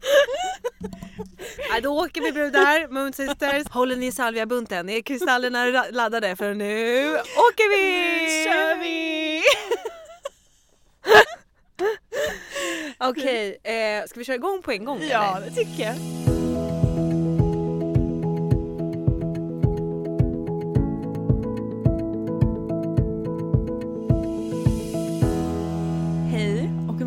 Nej, då åker vi brudar, Moon Sisters. Håller ni salviabunten? Är kristallerna laddade? För nu åker vi! kör vi! Okej, eh, ska vi köra igång på en gång? Ja, eller? det tycker jag.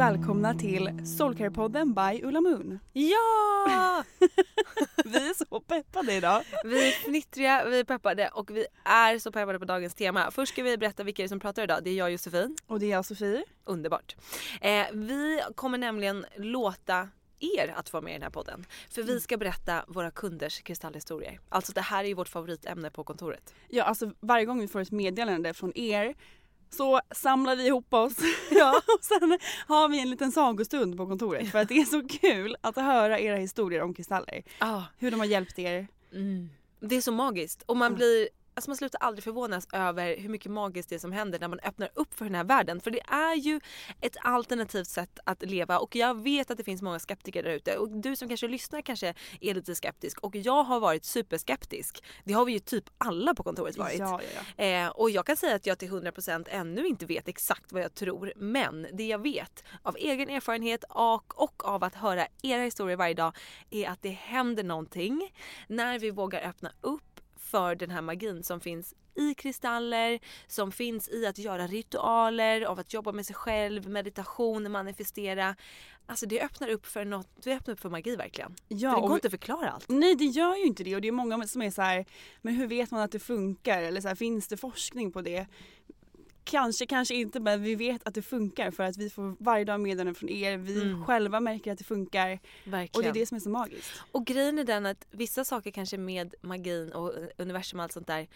Välkomna till Soulcare-podden by Ulla Moon. Ja! Vi är så peppade idag. Vi är fnittriga, vi är peppade och vi är så peppade på dagens tema. Först ska vi berätta vilka det är som pratar idag. Det är jag Josefin. Och det är jag Sofie. Underbart. Eh, vi kommer nämligen låta er att vara med i den här podden. För vi ska berätta våra kunders kristallhistorier. Alltså det här är ju vårt favoritämne på kontoret. Ja, alltså varje gång vi får ett meddelande från er så samlar vi ihop oss ja. och sen har vi en liten sagostund på kontoret för att det är så kul att höra era historier om kristaller. Ah. Hur de har hjälpt er. Mm. Det är så magiskt och man blir Alltså man slutar aldrig förvånas över hur mycket magiskt det är som händer när man öppnar upp för den här världen. För det är ju ett alternativt sätt att leva och jag vet att det finns många skeptiker där ute och du som kanske lyssnar kanske är lite skeptisk och jag har varit superskeptisk. Det har vi ju typ alla på kontoret varit. Ja, ja, ja. Eh, och jag kan säga att jag till 100% ännu inte vet exakt vad jag tror men det jag vet av egen erfarenhet och, och av att höra era historier varje dag är att det händer någonting när vi vågar öppna upp för den här magin som finns i kristaller, som finns i att göra ritualer, av att jobba med sig själv, meditation, manifestera. Alltså det öppnar upp för något, det öppnar upp för magi verkligen. Ja, för det går och- inte att förklara allt. Nej det gör ju inte det och det är många som är så här, men hur vet man att det funkar? Eller så här, finns det forskning på det? Kanske, kanske inte men vi vet att det funkar för att vi får varje dag meddelanden från er. Vi Mm. själva märker att det funkar Verkligen. och det är det som är så magiskt. Och grejen är den att vissa saker kanske med magin och universum och allt sånt där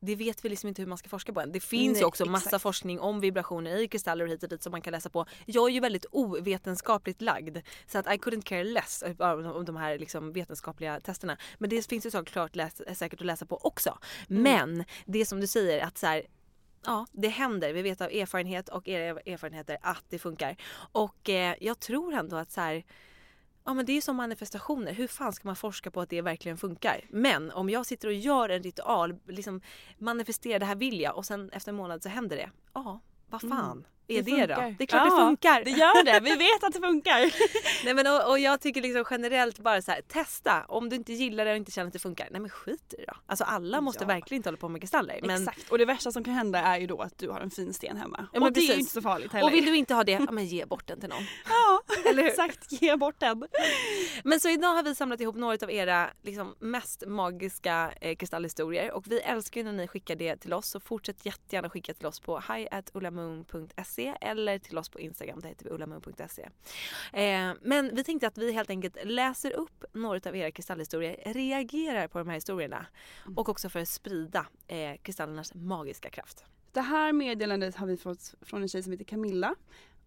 det vet vi liksom inte hur man ska forska på än. Det finns Nej, ju också massa exakt. forskning om vibrationer i kristaller och hit och dit som man kan läsa på. Jag är ju väldigt ovetenskapligt lagd så att I couldn't care less om om de här liksom vetenskapliga testerna. Men det finns ju såklart läs, säkert att läsa på också. Mm. Men det som du säger att så här, Ja, det händer. Vi vet av erfarenhet och era erfarenheter att det funkar. Och eh, jag tror ändå att så här, Ja men det är som manifestationer. Hur fan ska man forska på att det verkligen funkar? Men om jag sitter och gör en ritual, liksom manifesterar det här vill jag och sen efter en månad så händer det. Ja, vad fan är det, då? funkar. Det är klart det Ja, funkar. Det gör det, vi vet att det funkar. Nej men och, och jag tycker liksom generellt bara så här, testa. Om du inte gillar det och inte känner att det funkar, nej men skit i det då. Alltså alla måste Ja. verkligen inte hålla på med kristaller. Men, Exakt och det värsta som kan hända är ju då att du har en fin sten hemma. Ja, och det är ju precis. inte så farligt heller. och vill du inte ha det, ja men ge bort den till någon. Ja, Eller hur? exakt, ge bort den. Men så idag har vi samlat ihop några av era liksom, mest magiska eh, kristallhistorier och vi älskar ju när ni skickar det till oss så fortsätt jättegärna skicka till oss på hi.ullamoon.se eller till oss på Instagram, där heter vi ullamun.se. Eh, men vi tänkte att vi helt enkelt läser upp några av era kristallhistorier, reagerar på de här historierna och också för att sprida eh, kristallernas magiska kraft. Det här meddelandet har vi fått från en tjej som heter Camilla.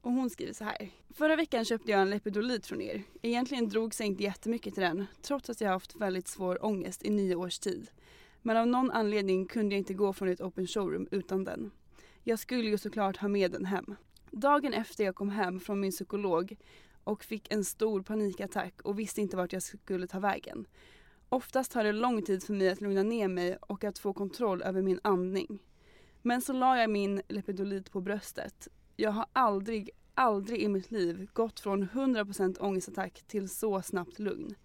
Och hon skriver så här. Förra veckan köpte jag en Lepidolit från er. Egentligen drog sig inte jättemycket till den trots att jag haft väldigt svår ångest i nio års tid. Men av någon anledning kunde jag inte gå från ett open showroom utan den. Jag skulle ju såklart ha med den hem. Dagen efter jag kom hem från min psykolog och fick en stor panikattack och visste inte vart jag skulle ta vägen. Oftast tar det lång tid för mig att lugna ner mig och att få kontroll över min andning. Men så la jag min Lepidolit på bröstet. Jag har aldrig, aldrig i mitt liv gått från 100% ångestattack till så snabbt lugn.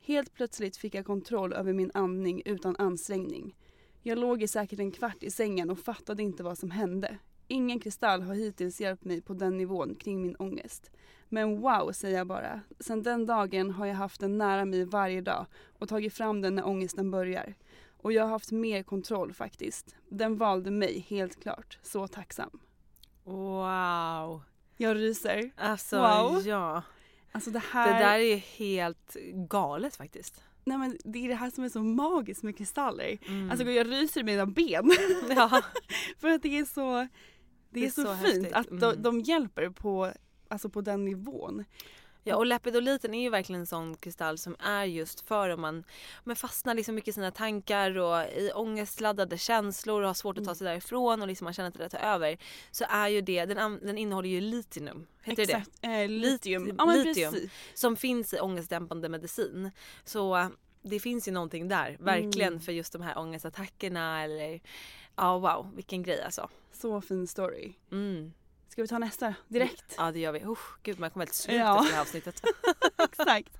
Helt plötsligt fick jag kontroll över min andning utan ansträngning. Jag låg i säkert en kvart i sängen och fattade inte vad som hände. Ingen kristall har hittills hjälpt mig på den nivån kring min ångest. Men wow säger jag bara. Sen den dagen har jag haft den nära mig varje dag och tagit fram den när ångesten börjar. Och jag har haft mer kontroll faktiskt. Den valde mig helt klart. Så tacksam. Wow. Jag ryser. Alltså Wow. ja. Alltså det Det här. där är helt galet faktiskt. Nej men det är det här som är så magiskt med kristaller. Mm. Alltså jag ryser i mina ben. ja. För att det är så, det är så, fint häftigt. att de, Mm. de hjälper på, alltså på den nivån. Ja och lepidoliten är ju verkligen en sån kristall som är just för om man men fastnar liksom mycket i sina tankar och i ångestladdade känslor och har svårt att ta sig därifrån och liksom man känner att det där tar över. Så är ju det, den, den innehåller ju litium, heter det Exakt. Eh, litium. Lit- ja litium. precis. Som finns i ångestdämpande medicin. Så det finns ju någonting där, verkligen Mm. för just de här ångestattackerna eller ja wow vilken grej alltså. Så fin story. Mm. Ska vi ta nästa direkt? Ja det gör vi. Usch, gud man kommer helt slut Ja. efter det här avsnittet. Exakt.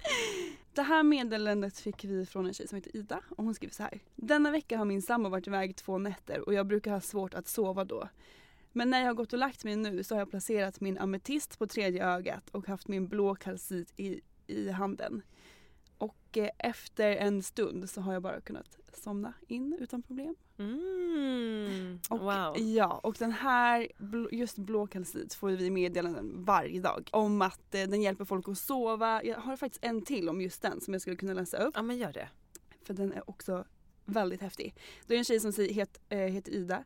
Det här meddelandet fick vi från en tjej som heter Ida och hon skriver så här. Denna vecka har min sambo varit iväg två nätter och jag brukar ha svårt att sova då. Men när jag har gått och lagt mig nu så har jag placerat min ametist på tredje ögat och haft min blå kalcit i, i handen. Och eh, efter en stund så har jag bara kunnat somna in utan problem. Mm. Och, wow. Ja, och den här, just blå kalcit får vi meddelanden varje dag om att eh, den hjälper folk att sova. Jag har faktiskt en till om just den som jag skulle kunna läsa upp Ja men gör det. för den är också väldigt häftig. Det är en tjej som säger, het, eh, heter Ida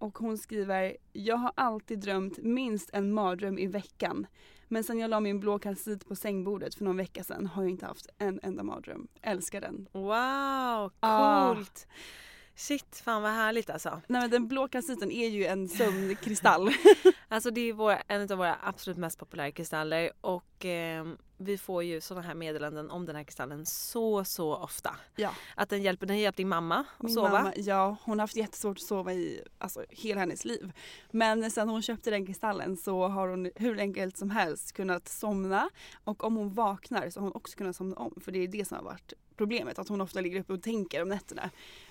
och hon skriver Jag har alltid drömt minst en mardröm i veckan. Men sen jag la min blå kalcit på sängbordet för någon vecka sedan har jag inte haft en enda mardröm. Älskar den. Wow, Ah. Shit, fan vad härligt alltså. Nej men den blå kalciten är ju en sömnkristall. Alltså det är våra, en av våra absolut mest populära kristaller och eh, vi får ju sådana här meddelanden om den här kristallen så så ofta. ja. Att den hjälper, den har hjälpt din mamma att Min sova. Mamma, ja, hon har haft jättesvårt att sova i alltså, hela hennes liv. Men sen hon köpte den kristallen så har hon hur enkelt som helst kunnat somna. Och om hon vaknar så har hon också kunnat somna om. För det är det som har varit problemet. Att hon ofta ligger uppe och tänker om nätterna.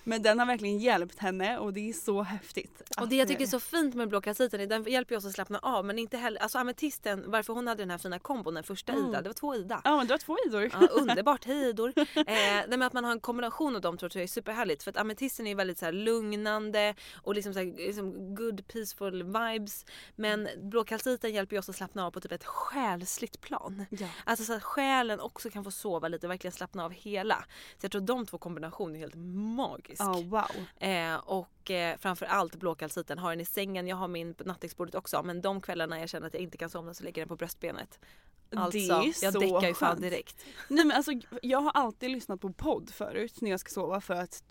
Men den har verkligen hjälpt henne och det är så häftigt. Och det jag tycker är så fint med blå kalciten är den hjälper oss att slappna av men inte heller, alltså ametisten, varför hon hade den här fina kombon, den första Mm. Ida, det var två Ida. Ja men du har två idor. Ja, underbart, hej Idor. Eh, men att man har en kombination av dem tror jag är superhärligt för att ametisten är väldigt så här, lugnande och liksom, så här, liksom good peaceful vibes. Men blåkalciten hjälper ju oss att slappna av på typ ett själsligt plan. Ja. Alltså så att själen också kan få sova lite och verkligen slappna av hela. Så jag tror de två kombinationerna är helt magisk. Ja, wow. Eh, och eh, framförallt blåkalciten har den i sängen, jag har min på nattduksbordet också men de kvällarna jag känner att jag inte kan somna så lägger jag den på bröstbenet. Alltså, det är jag däckar ju fan direkt. Nej men alltså jag har alltid lyssnat på podd förut när jag ska sova för att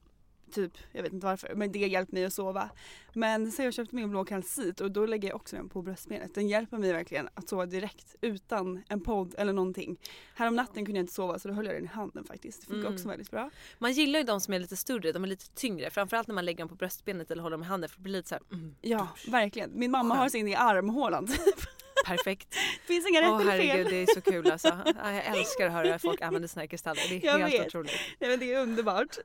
typ, jag vet inte varför, men det hjälper mig att sova. Men sen jag köpte min blå kalcit och då lägger jag också den på bröstbenet. Den hjälper mig verkligen att sova direkt utan en podd eller någonting. Här om natten kunde jag inte sova så då höll jag den i handen faktiskt. Det funkar Mm. också väldigt bra. Man gillar ju de som är lite större, de är lite tyngre. Framförallt när man lägger dem på bröstbenet eller håller dem i handen för det blir lite såhär mm, Ja, verkligen. Min mamma har sin i armhålan. Perfekt. det finns inga rätt eller fel. herregud det är så kul alltså. Ja, Jag älskar att höra folk använder sina kristaller. Det är Jag helt vet. otroligt. Nej, men det är underbart.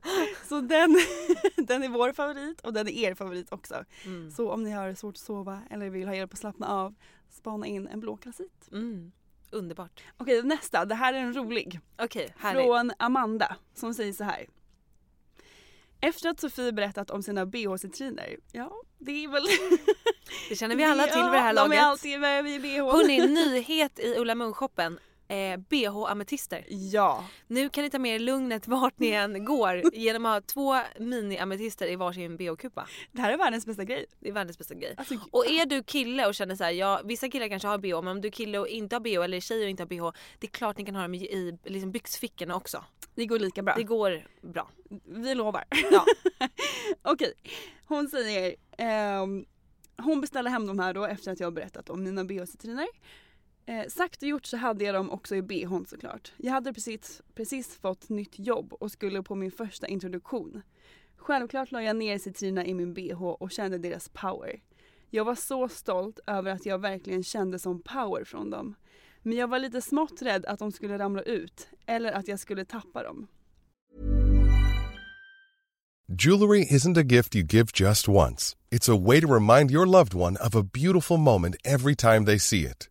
Så den, den är vår favorit och den är er favorit också. Mm. Så om ni har svårt att sova eller vill ha hjälp att slappna av, spana in en blå kalcit. Mm. Underbart. Okej nästa, det här är en rolig. Okej, härligt. Från Amanda som säger så här. Efter att Sofie berättat om sina bh-citriner, ja det är väl... Det känner vi alla till vid det här ja, De är laget. alltid med i bh. Hörni, nyhet i Ulla Munch-shoppen. Eh, bh-ametister. Ja. Nu kan ni ta med er lugnet vart ni än går genom att ha två mini-ametister i varsin bh-kupa. Det här är världens bästa grej. Det är världens bästa grej. Alltså, Och är du kille och känner så här, ja vissa killar kanske har bh men om du är kille och inte har bh eller tjej och inte har bh det är klart ni kan ha dem i, i liksom byxfickorna också. det går lika bra. Det går bra. Vi lovar. Ja. Okej, hon säger ehm, hon beställde hem de här då efter att jag har berättat om mina bh-citriner. Eh, sagt och gjort så hade jag dem också i bhn såklart. Jag hade precis, precis fått nytt jobb och skulle på min första introduktion. Självklart la jag ner citrinerna i min bh och kände deras power. Jag var så stolt över att jag verkligen kände som power från dem. Men jag var lite smått rädd att de skulle ramla ut eller att jag skulle tappa dem. Jewelry isn't a gift you give just once. It's a way to remind your loved one of a beautiful moment every time they see it.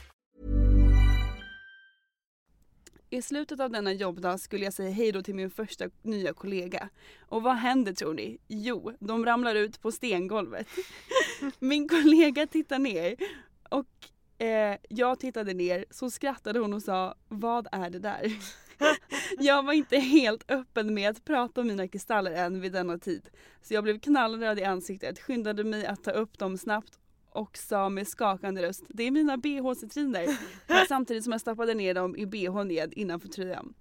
I slutet av denna jobbdag skulle jag säga hej då till min första nya kollega. Och vad händer tror ni? Jo, de ramlar ut på stengolvet. min kollega tittar ner och eh, jag tittade ner så skrattade hon och sa Vad är det där? jag var inte helt öppen med att prata om mina kristaller än vid denna tid. Så jag blev knallröd i ansiktet, skyndade mig att ta upp dem snabbt och sa med skakande röst Det är mina bh-citriner. Samtidigt som jag stoppade ner dem i bh-ned innanför tröjan.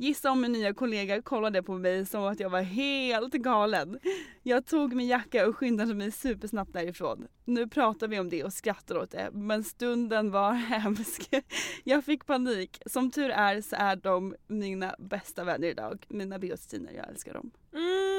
Gissa om min nya kollega kollade på mig som att jag var helt galen. Jag tog min jacka och skyndade mig supersnabbt därifrån. Nu pratar vi om det och skrattar åt det, men stunden var hemsk. Jag fick panik. Som tur är så är de mina bästa vänner idag. Mina bh-citriner, jag älskar dem. Mm.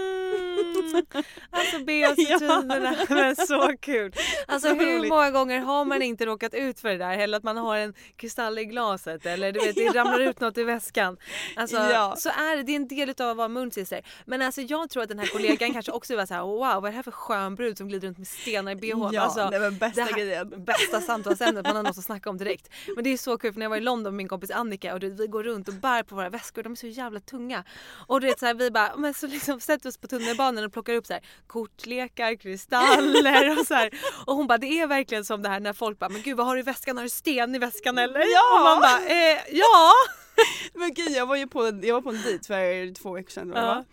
Alltså bh-citrinerna, men så kul. Alltså Så hur många gånger har man inte råkat ut för det där? Eller att man har en kristall i glaset eller du vet det ramlar ut något i väskan. Alltså Ja. så är det, det är en del utav att vara munsister. Men alltså jag tror att den här kollegan kanske också var så här: wow vad är det här för skön brud som glider runt med stenar i bh? Ja, alltså, nej men bästa det här- grejen. Bästa samtalsämnet man har något att snacka om direkt. Men det är så kul för när jag var i London med min kompis Annika och vi går runt och bär på våra väskor de är så jävla tunga. Och du vet så här, vi bara men så liksom sätter oss på tunnelbanan och plockar upp så här kortlekar, kristaller och så här. Och hon bara det är verkligen som det här när folk bara men gud vad har du i väskan? Har du sten i väskan eller? Ja! Och man bara eh, ja! Men gud jag var ju på, jag var på en dejt för två veckor sedan. Ja. Ja.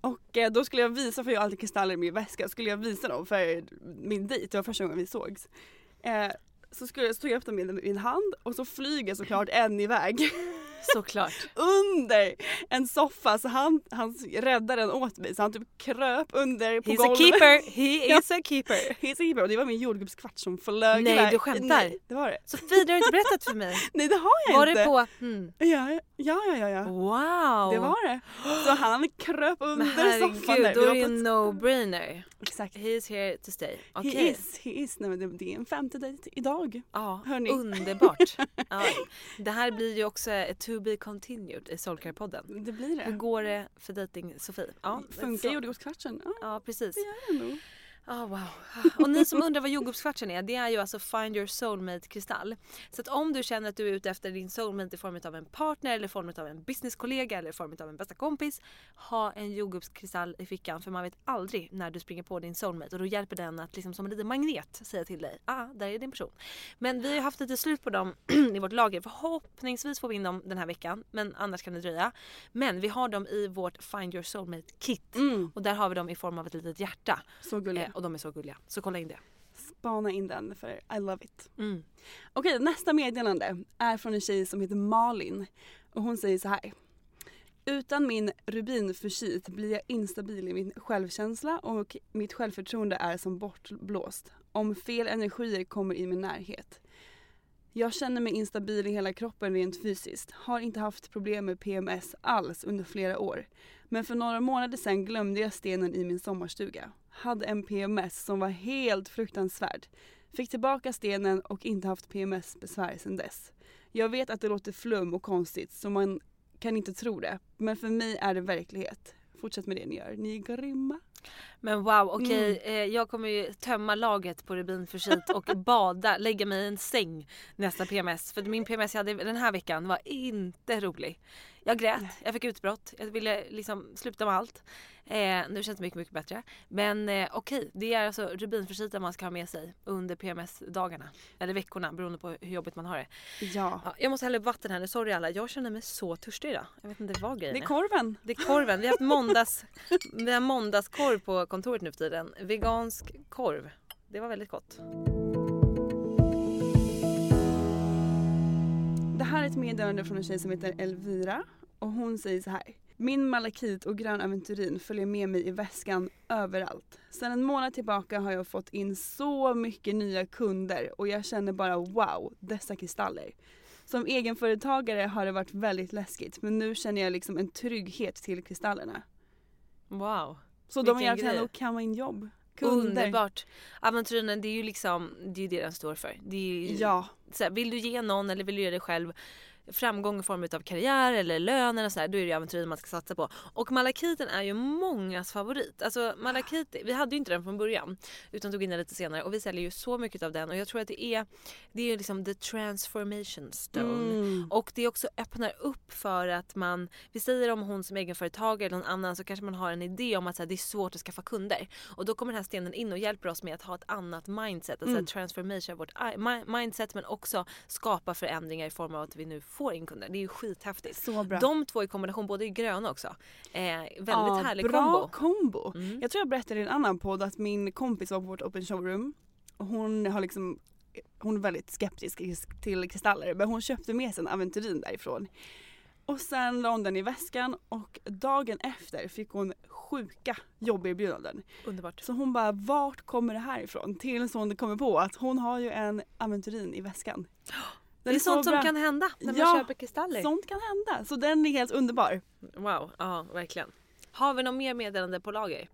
Och eh, då skulle jag visa, för jag har alltid kristaller i min väska, skulle jag visa dem för min dejt, det var första gången vi sågs. Eh, så, skulle, så tog jag upp dem i min hand och så flyger såklart en iväg. Såklart. under en soffa så han, han räddade den åt mig så han typ kröp under på He's golvet. a keeper, he is a keeper. He's a keeper och det var min jordgubbskvart som flög Nej, iväg. du skämtar. Nej, det var det. Sofie, det har du inte berättat för mig. Nej det har jag Var inte. det på... Hmm. Ja, ja, ja, ja, ja. Wow! Det var det. Så han kröp Men under soffan herregud, där. då Vi är var det en no-brainer. Exakt. He is here to stay. Okej. He is, he is. Nej, men det, är en femte dejt idag. Ja, Hörni. underbart. Ja, det här blir ju också ett to be continued i Soulcare-podden. Det blir det. Hur går det för dejting Sofie? Ja, Funkar jordgubbskvartsen? Ja, Ja, precis. det gör det nog. Ah, wow. Och ni som undrar vad jordgubbskvartsen är, det är ju alltså Find your soulmate kristall. Så att om du känner att du är ute efter din soulmate i form av en partner eller i form av en businesskollega eller i form av en bästa kompis. Ha en jordgubbskristall i fickan för man vet aldrig när du springer på din soulmate och då hjälper den att liksom som en liten magnet säga till dig, ah där är din person. Men vi har ju haft lite slut på dem i vårt lager. Förhoppningsvis får vi in dem den här veckan men annars kan det dröja. Men vi har dem i vårt Find your soulmate kit Mm. och där har vi dem i form av ett litet hjärta. Så gulliga. Och de är så gulliga. Så kolla in det. Spana in den för I love it. Mm. Okej, nästa meddelande är från en tjej som heter Malin. Och hon säger så här. Utan min rubinfysit blir jag instabil i min självkänsla och mitt självförtroende är som bortblåst. Om fel energier kommer i min närhet. Jag känner mig instabil i hela kroppen rent fysiskt. Har inte haft problem med PMS alls under flera år. Men för några månader sedan glömde jag stenen i min sommarstuga. Hade en PMS som var helt fruktansvärd. Fick tillbaka stenen och inte haft PMS-besvär sedan dess. Jag vet att det låter flum och konstigt så man kan inte tro det. Men för mig är det verklighet. Fortsätt med det ni gör. Ni är grymma. Men wow, okej. Eh, jag kommer ju tömma lagret på rubinfysit och bada, lägga mig i en säng nästa PMS. För min PMS jag hade den här veckan var inte rolig. Jag grät, jag fick utbrott, jag ville liksom sluta med allt. Eh, nu känns det mycket, mycket bättre. Men eh, okej, det är alltså rubinfysit man ska ha med sig under PMS-dagarna. Eller veckorna beroende på hur jobbigt man har det. Ja. Ja, jag måste hälla upp vatten här nu, sorry alla. Jag känner mig så törstig idag. Jag vet inte vad grejen Det är korven. det är korven. Vi har haft måndags, vi har måndagskorv på kontoret nu för tiden. Vegansk korv. Det var väldigt gott. Det här är ett meddelande från en tjej som heter Elvira och hon säger så här. Min malakit och grön aventurin följer med mig i väskan överallt. Sedan en månad tillbaka har jag fått in så mycket nya kunder och jag känner bara wow, dessa kristaller. Som egenföretagare har det varit väldigt läskigt men nu känner jag liksom en trygghet till kristallerna. Wow. Så de har hjälpt henne att kamma in jobb. Kunder. Underbart. Aventurinen det är ju liksom det är ju det den står för. Det är ju, Ja. så här, vill du ge någon eller vill du ge dig själv framgång i form av karriär eller lön eller så här, då är det ju aventurin man ska satsa på. Och malakiten är ju mångas favorit. Alltså malakit, vi hade ju inte den från början utan tog in den lite senare och vi säljer ju så mycket av den och jag tror att det är det är ju liksom the transformation stone. Mm. Och det också öppnar upp för att man, vi säger om hon som egenföretagare eller någon annan så kanske man har en idé om att här, det är svårt att skaffa kunder. Och då kommer den här stenen in och hjälper oss med att ha ett annat mindset, alltså Mm. transformation av vårt mindset men också skapa förändringar i form av att vi nu får in kunder. Det är ju skithäftigt. Så bra. De två i kombination, båda är gröna också. Eh, väldigt Ja, härlig bra kombo. kombo. Mm. Jag tror jag berättade i en annan podd att min kompis var på vårt open showroom. Hon har liksom hon är väldigt skeptisk till kristaller men hon köpte med sig en aventurin därifrån. Och sen la hon den i väskan och dagen efter fick hon sjuka jobberbjudanden. Underbart. Så hon bara, vart kommer det här ifrån? Tills hon kommer på att hon har ju en aventurin i väskan. Det är, så sånt som bra. kan hända när man Ja, köper kristaller. Sånt kan hända. Så den är helt underbar. Wow, ja verkligen. Har vi något mer meddelande på lager?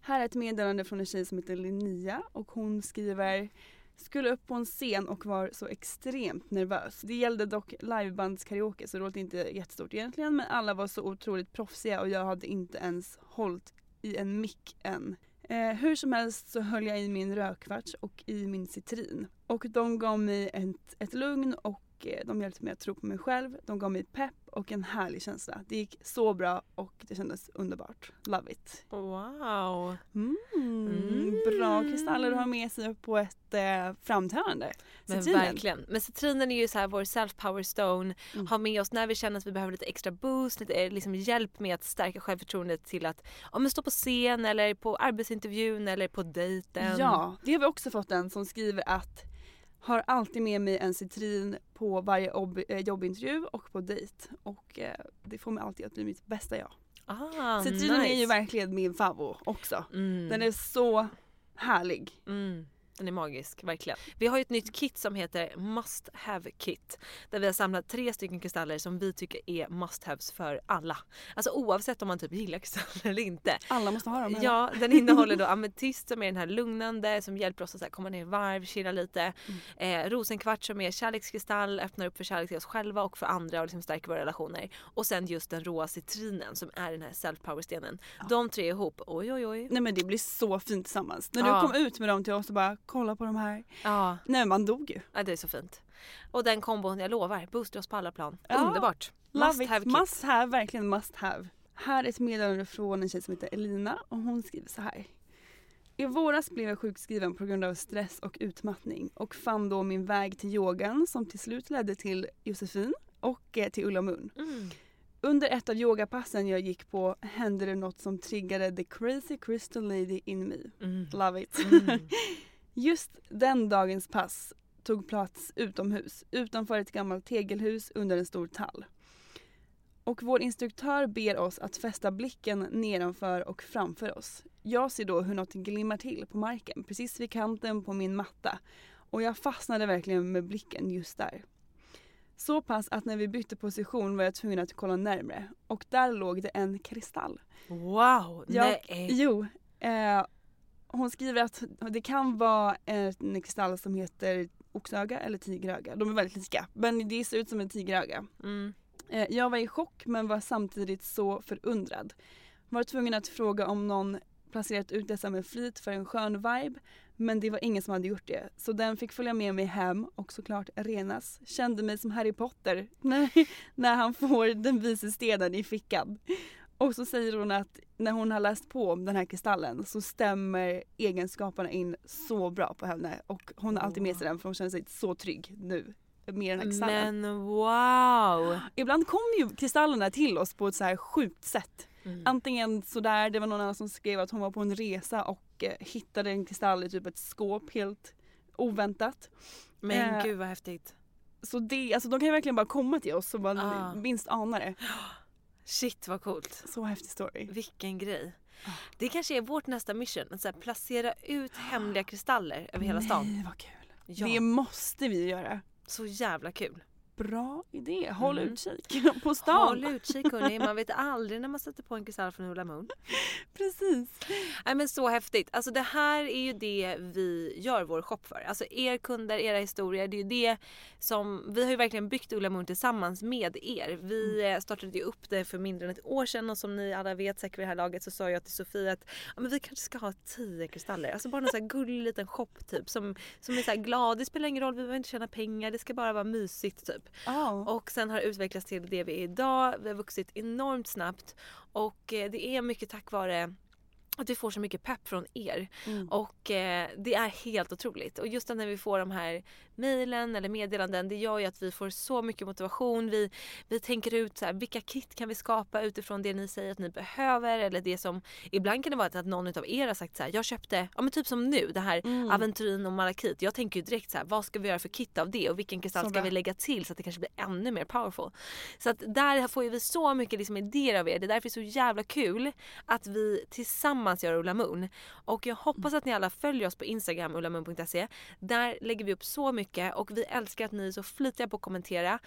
Här är ett meddelande från en tjej som heter Linnea och hon skriver skulle upp på en scen och var så extremt nervös. Det gällde dock livebandskaraoke så det låter inte jättestort egentligen men alla var så otroligt proffsiga och jag hade inte ens hållit i en mick än. Eh, hur som helst så höll jag i min rökvarts och i min citrin. Och de gav mig ett, ett lugn och eh, de hjälpte mig att tro på mig själv. De gav mig pepp och en härlig känsla. Det gick så bra och det kändes underbart. Love it. Wow. Mm. Mm. Bra kristaller att ha med sig på ett eh, framträdande. Men Citrinen. verkligen. Men citrinen är ju så här vår self-power stone. Mm. Ha med oss när vi känner att vi behöver lite extra boost, lite eh, liksom hjälp med att stärka självförtroendet till att ja, men stå på scen eller på arbetsintervjun eller på dejten. Ja, det har vi också fått en som skriver att har alltid med mig en citrin på varje eh, jobbintervju och på dejt. Och eh, det får mig alltid att bli mitt bästa jag. Ah, Citrinen nice. är ju verkligen min favvo också. Mm. Den är så härlig. Mm. Den är magisk, verkligen. Vi har ju ett nytt kit som heter Must Have Kit. Där vi har samlat tre stycken kristaller som vi tycker är must haves för alla. Alltså oavsett om man typ gillar kristaller eller inte. Alla måste ha dem. Ja, den innehåller då ametist som är den här lugnande som hjälper oss att så komma ner i varv, chilla lite. Eh, rosenkvart som är kärlekskristall, öppnar upp för kärlek till oss själva och för andra och liksom stärker våra relationer. Och sen just den råa citrinen som är den här self-power-stenen. De tre ihop, oj oj oj. Nej men det blir så fint tillsammans. När Ja. du kom ut med dem till oss och bara kolla på de här. Ja, Nej man dog ju. ja, det är så fint. Och den kombon, jag lovar, boostar oss på alla plan. Ja, Underbart! Love Must it. have kit. Must have, verkligen must have. Här är ett meddelande från en tjej som heter Elina och hon skriver så här. I våras blev jag sjukskriven på grund av stress och utmattning och fann då min väg till yogan som till slut ledde till Josefin och eh, till Ulla Mun. Mm. Under ett av yogapassen jag gick på hände det något som triggade the crazy crystal lady in me. Mm. Love it. Mm. Just den dagens pass tog plats utomhus, utanför ett gammalt tegelhus under en stor tall. Och vår instruktör ber oss att fästa blicken nedanför och framför oss. Jag ser då hur något glimmar till på marken, precis vid kanten på min matta. Och jag fastnade verkligen med blicken just där. Så pass att när vi bytte position var jag tvungen att kolla närmre. Och där låg det en kristall. Wow! Jag, Nej! Jo. Eh, hon skriver att det kan vara en kristall som heter oxöga eller tigeröga. De är väldigt lika. Men det ser ut som en tigeröga. Mm. Eh, jag var i chock men var samtidigt så förundrad. Var tvungen att fråga om någon placerat ut dessa med flit för en skön vibe. Men det var ingen som hade gjort det. Så den fick följa med mig hem och såklart renas. Kände mig som Harry Potter när, när han får den vise stenen i fickan. Och så säger hon att när hon har läst på om den här kristallen så stämmer egenskaperna in så bra på henne. Och hon har alltid med sig den för hon känner sig så trygg nu med den här kristallen. Men wow! Ibland kommer ju kristallerna till oss på ett så här sjukt sätt. Mm. Antingen sådär, det var någon annan som skrev att hon var på en resa och eh, hittade en kristall i typ ett skåp helt oväntat. Men Eh, gud vad häftigt. Så det, alltså de kan ju verkligen bara komma till oss och man Ah. minst anar det. Shit vad coolt. Så häftig story. Vilken grej. Det kanske är vårt nästa mission. Att så här, placera ut hemliga kristaller över hela stan. Nej vad kul. Ja, Det måste vi göra. så jävla kul. Bra idé. Håll Mm. utkik på stan. Håll utkik hörni, man vet aldrig när man sätter på en kristall från Ulla Moon. Precis. Nej men så häftigt. Alltså det här är ju det vi gör vår shop för. Alltså er kunder, era historier. Det är ju det som, vi har ju verkligen byggt Ulla Moon tillsammans med er. Vi eh, startade ju upp det för mindre än ett år sedan och som ni alla vet säkert vid det här laget så sa jag till Sofie att ja, men vi kanske ska ha tio kristaller. Alltså bara någon sån här gullig liten shop typ som, som är så här glad. Det spelar ingen roll, vi behöver inte tjäna pengar. Det ska bara vara mysigt typ. Oh. Och sen har det utvecklats till det vi är idag. Vi har vuxit enormt snabbt och eh, det är mycket tack vare att vi får så mycket pepp från er. Mm. Och eh, det är helt otroligt. Och just när vi får de här mejlen eller meddelanden det gör ju att vi får så mycket motivation. Vi, vi tänker ut så här, vilka kit kan vi skapa utifrån det ni säger att ni behöver eller det som ibland kan det vara att någon av er har sagt så här, jag köpte, ja men typ som nu det här Mm. Aventurin och Malakit. Jag tänker ju direkt så här, vad ska vi göra för kit av det och vilken kristall ska vi lägga till så att det kanske blir ännu mer powerful. Så att där får ju vi så mycket liksom idéer av er. Det är därför det är så jävla kul att vi tillsammans gör Ulla Moon. Och jag hoppas att ni alla följer oss på Instagram, ullamoon.se. Där lägger vi upp så mycket och vi älskar att ni är så flitiga på att kommentera.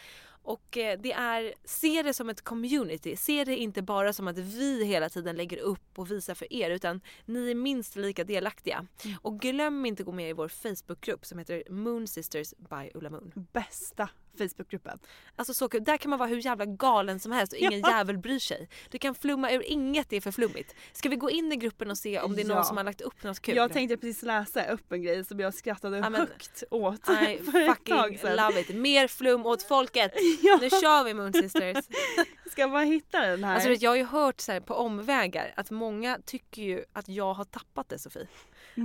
Och eh, det är, se det som ett community. Se det inte bara som att vi hela tiden lägger upp och visar för er utan ni är minst lika delaktiga. Och glöm inte att gå med i vår Facebookgrupp som heter Moon Sisters by Ulla Moon. Bästa Facebookgruppen. Alltså så kul. Där kan man vara hur jävla galen som helst och ingen Ja. jävel bryr sig. Du kan flumma ur inget är för flummigt. Ska vi gå in i gruppen och se om det är någon Ja. som har lagt upp något kul? Jag tänkte precis läsa upp en grej som jag skrattade Ja, men- högt åt Nej, för ett tag sedan. love it. Mer flum åt folket. Ja. Nu kör vi Moon Sisters. Ska bara hitta den här? Alltså, jag har ju hört så här, på omvägar att många tycker ju att jag har tappat det Sofie.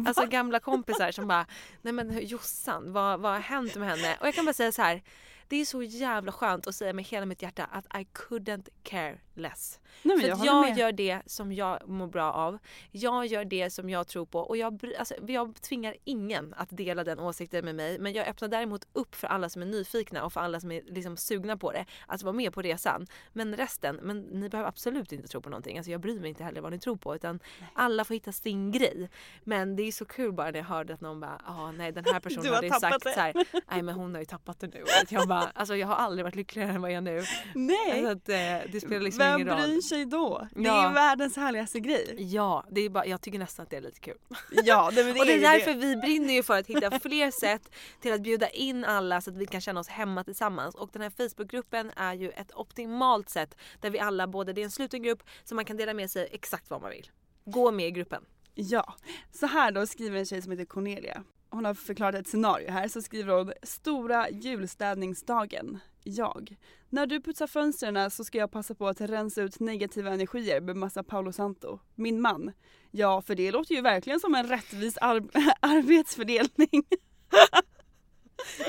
Alltså gamla kompisar som bara, nej men Jossan, vad, vad har hänt med henne? Och jag kan bara säga så här. Det är så jävla skönt att säga med hela mitt hjärta att I couldn't care less. Nej, För jag att jag gör det som jag mår bra av. Jag gör det som jag tror på och jag, alltså, jag tvingar ingen att dela den åsikten med mig. Men jag öppnar däremot upp för alla som är nyfikna och för alla som är liksom sugna på det. Att vara med på resan. Men resten, men ni behöver absolut inte tro på någonting. Alltså jag bryr mig inte heller vad ni tror på utan alla får hitta sin grej. Men det är så kul bara när jag hörde att någon bara, ah, nej den här personen har hade ju sagt det." så här, nej men hon har ju tappat det nu. Att jag bara, alltså jag har aldrig varit lyckligare än vad jag är nu. Nej! Så att, eh, det spelar liksom Vem roll. bryr sig då? Det Ja. är ju världens härligaste grej. Ja, det är bara, jag tycker nästan att det är lite kul. Ja, det, det och det är därför vi brinner ju för att hitta fler sätt till att bjuda in alla så att vi kan känna oss hemma tillsammans. Och den här Facebookgruppen är ju ett optimalt sätt där vi alla, både det är en sluten grupp så man kan dela med sig exakt vad man vill. Gå med i gruppen. Ja, så här då skriver en tjej som heter Cornelia. Hon har förklarat ett scenario här så skriver hon Stora julstädningsdagen. Jag. När du putsar fönstren så ska jag passa på att rensa ut negativa energier med massa Paolo Santo. Min man. Ja, för det låter ju verkligen som en rättvis ar- arbetsfördelning.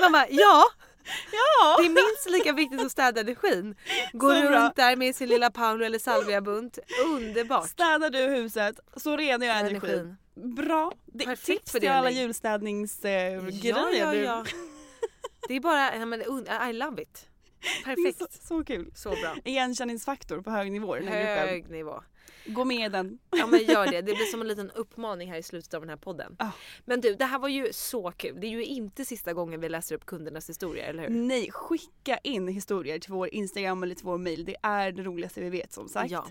Bara, ja! Ja! Det är minst lika viktigt att städa energin. Gå Så runt där med sin lilla Paolo eller salviabunt. Underbart. Städar du huset så renar jag energin. Energin. Bra! Det är tips till alla julstädningsgrejer. Ja, ja, du. Det är bara, I love it. Perfekt. så, så kul. Så bra. Igenkänningsfaktor på hög nivå gruppen. Hög nivå. Gå med i den. Ja men gör det. Det blir som en liten uppmaning här i slutet av den här podden. Ah. Men du, det här var ju så kul. Det är ju inte sista gången vi läser upp kundernas historier, eller hur? Nej, skicka in historier till vår Instagram eller till vår mail. Det är det roligaste vi vet som sagt. Ja.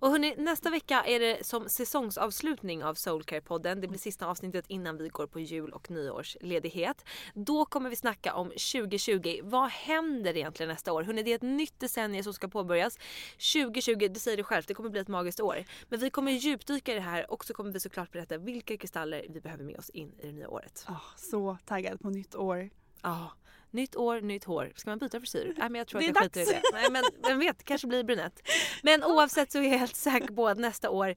Och hörni, nästa vecka är det som säsongsavslutning av Soulcare-podden. Det blir sista avsnittet innan vi går på jul och nyårsledighet. Då kommer vi snacka om 2020. Vad händer egentligen nästa år? Hörni, det är ett nytt decennium som ska påbörjas. 2020, det säger det självt, det kommer bli ett magiskt år. Men vi kommer djupdyka i det här och så kommer vi såklart berätta vilka kristaller vi behöver med oss in i det nya året. Ah, så taggad på nytt år. Ja, nytt år, nytt hår. Ska man byta frisyr? Nej men jag tror Det att jag skiter i det. Nej men vem vet, kanske blir brunett. Men oavsett så är jag helt säker på att nästa år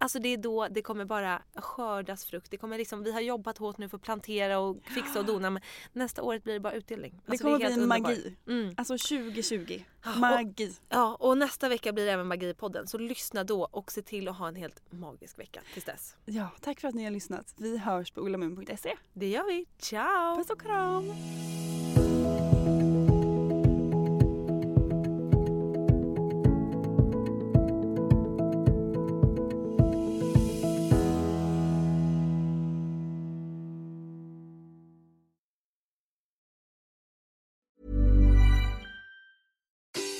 Alltså det är då det kommer bara skördas frukt. Det kommer liksom, vi har jobbat hårt nu för att plantera och fixa och dona men nästa året blir det bara utdelning. Det Alltså, kommer är helt bli underbart. magi. Mm. Alltså 2020. Ja, och- Magi. Ja och nästa vecka blir det även Magipodden så lyssna då och se till att ha en helt magisk vecka tills dess. Ja, tack för att ni har lyssnat. Vi hörs på ullamun.se. Det gör vi. Ciao! Puss och kram!